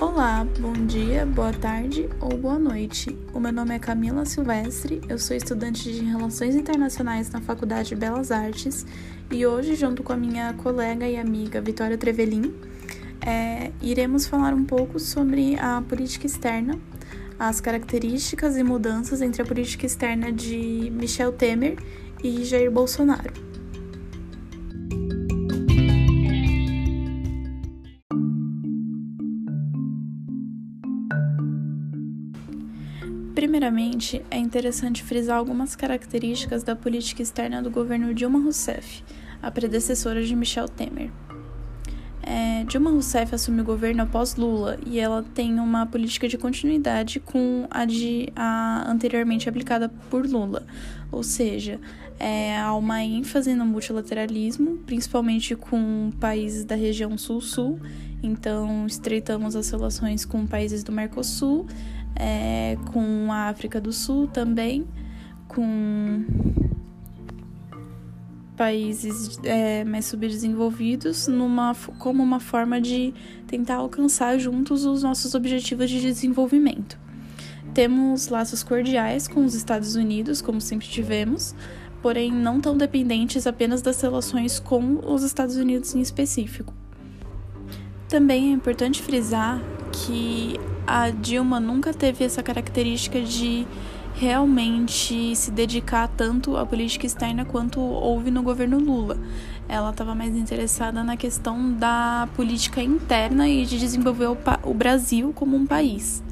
Olá, bom dia, boa tarde ou boa noite. O meu nome é Camila Silvestre, eu sou estudante de Relações Internacionais na Faculdade de Belas Artes e hoje, junto com a minha colega e amiga Vitória Trevelin, é, iremos falar um pouco sobre a política externa, as características e mudanças entre a política externa de Michel Temer e Jair Bolsonaro. Primeiramente, é interessante frisar algumas características da política externa do governo Dilma Rousseff, a predecessora de Michel Temer. É, Dilma Rousseff assume o governo após Lula e ela tem uma política de continuidade com a, de, a anteriormente aplicada por Lula, ou seja, é, há uma ênfase no multilateralismo, principalmente com países da região Sul-Sul, então estreitamos as relações com países do Mercosul é, com a África do Sul também, com países é, mais subdesenvolvidos, numa, como uma forma de tentar alcançar juntos os nossos objetivos de desenvolvimento. Temos laços cordiais com os Estados Unidos, como sempre tivemos, porém não tão dependentes apenas das relações com os Estados Unidos em específico. Também é importante frisar que a Dilma nunca teve essa característica de realmente se dedicar tanto à política externa quanto houve no governo Lula. Ela estava mais interessada na questão da política interna e de desenvolver o, o Brasil como um país.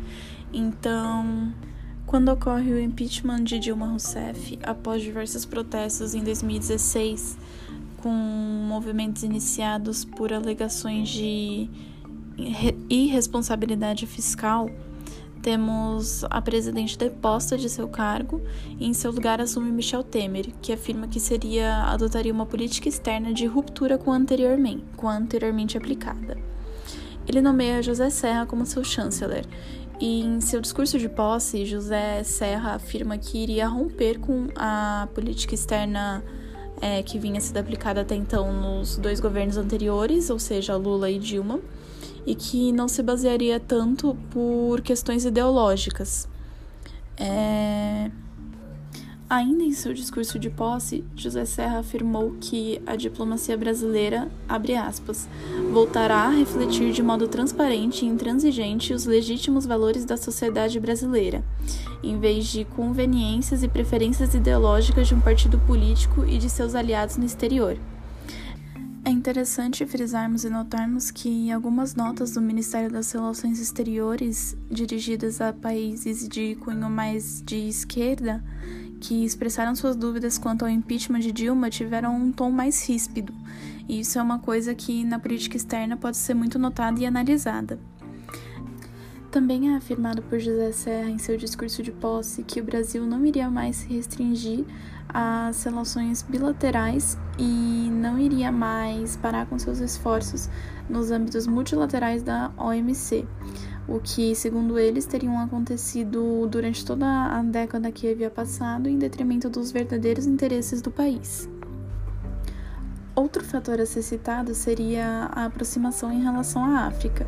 Então, quando ocorre o impeachment de Dilma Rousseff, após diversos protestos em 2016, com movimentos iniciados por alegações de irresponsabilidade fiscal, temos a presidente deposta de seu cargo e em seu lugar assume Michel Temer, que afirma que seria adotaria uma política externa de ruptura com, anteriormente, com a anteriormente aplicada. Ele nomeia José Serra como seu chanceler e em seu discurso de posse, José Serra afirma que iria romper com a política externa é, que vinha sendo aplicada até então nos dois governos anteriores, ou seja, Lula e Dilma, e que não se basearia tanto por questões ideológicas. É... Ainda em seu discurso de posse, José Serra afirmou que a diplomacia brasileira, aspas, voltará a refletir de modo transparente e intransigente os legítimos valores da sociedade brasileira, em vez de conveniências e preferências ideológicas de um partido político e de seus aliados no exterior. É interessante frisarmos e notarmos que algumas notas do Ministério das Relações Exteriores, dirigidas a países de cunho mais de esquerda, que expressaram suas dúvidas quanto ao impeachment de Dilma, tiveram um tom mais ríspido. E isso é uma coisa que na política externa pode ser muito notada e analisada. Também é afirmado por José Serra em seu discurso de posse que o Brasil não iria mais se restringir às relações bilaterais e não iria mais parar com seus esforços nos âmbitos multilaterais da OMC, o que, segundo eles, teriam acontecido durante toda a década que havia passado em detrimento dos verdadeiros interesses do país. Outro fator a ser citado seria a aproximação em relação à África,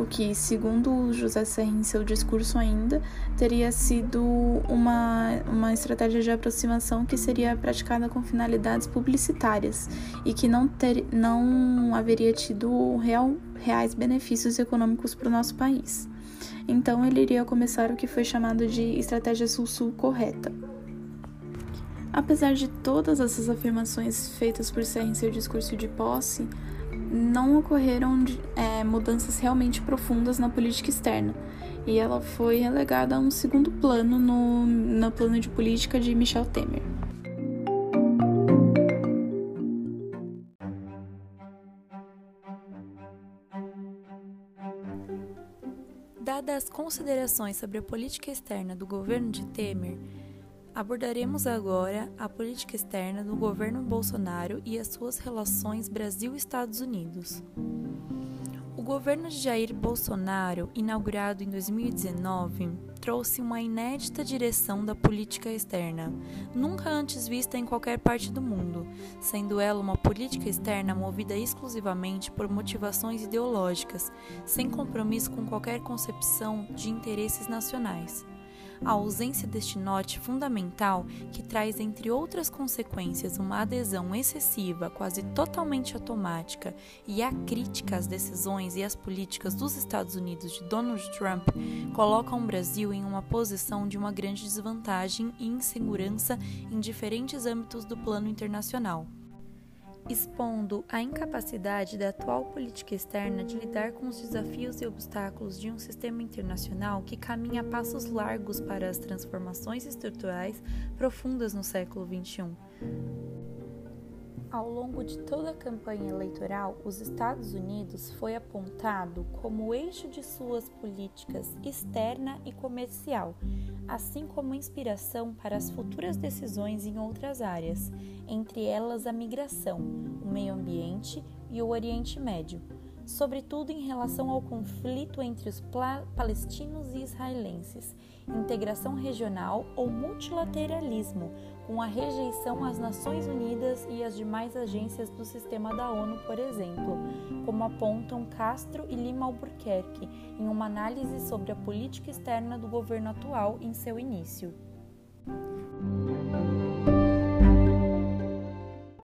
o que, segundo José Serra em seu discurso ainda, teria sido uma, uma estratégia de aproximação que seria praticada com finalidades publicitárias e que não, ter, não haveria tido real, reais benefícios econômicos para o nosso país. Então, ele iria começar o que foi chamado de estratégia sul-sul correta. Apesar de todas essas afirmações feitas por Serra em seu discurso de posse, não ocorreram é, mudanças realmente profundas na política externa, e ela foi relegada a um segundo plano no, no plano de política de Michel Temer. Dadas as considerações sobre a política externa do governo de Temer, Abordaremos agora a política externa do governo Bolsonaro e as suas relações Brasil-Estados Unidos. O governo de Jair Bolsonaro, inaugurado em 2019, trouxe uma inédita direção da política externa, nunca antes vista em qualquer parte do mundo, sendo ela uma política externa movida exclusivamente por motivações ideológicas, sem compromisso com qualquer concepção de interesses nacionais a ausência deste norte fundamental, que traz, entre outras consequências, uma adesão excessiva, quase totalmente automática, e a crítica às decisões e às políticas dos Estados Unidos de Donald Trump, colocam o Brasil em uma posição de uma grande desvantagem e insegurança em diferentes âmbitos do plano internacional expondo a incapacidade da atual política externa de lidar com os desafios e obstáculos de um sistema internacional que caminha a passos largos para as transformações estruturais profundas no século XXI. Ao longo de toda a campanha eleitoral, os Estados Unidos foi apontado como o eixo de suas políticas externa e comercial, assim como inspiração para as futuras decisões em outras áreas, entre elas a migração, o meio ambiente e o Oriente Médio sobretudo em relação ao conflito entre os palestinos e israelenses, integração regional ou multilateralismo, com a rejeição às Nações Unidas e às demais agências do sistema da ONU, por exemplo, como apontam Castro e Lima Albuquerque em uma análise sobre a política externa do governo atual em seu início.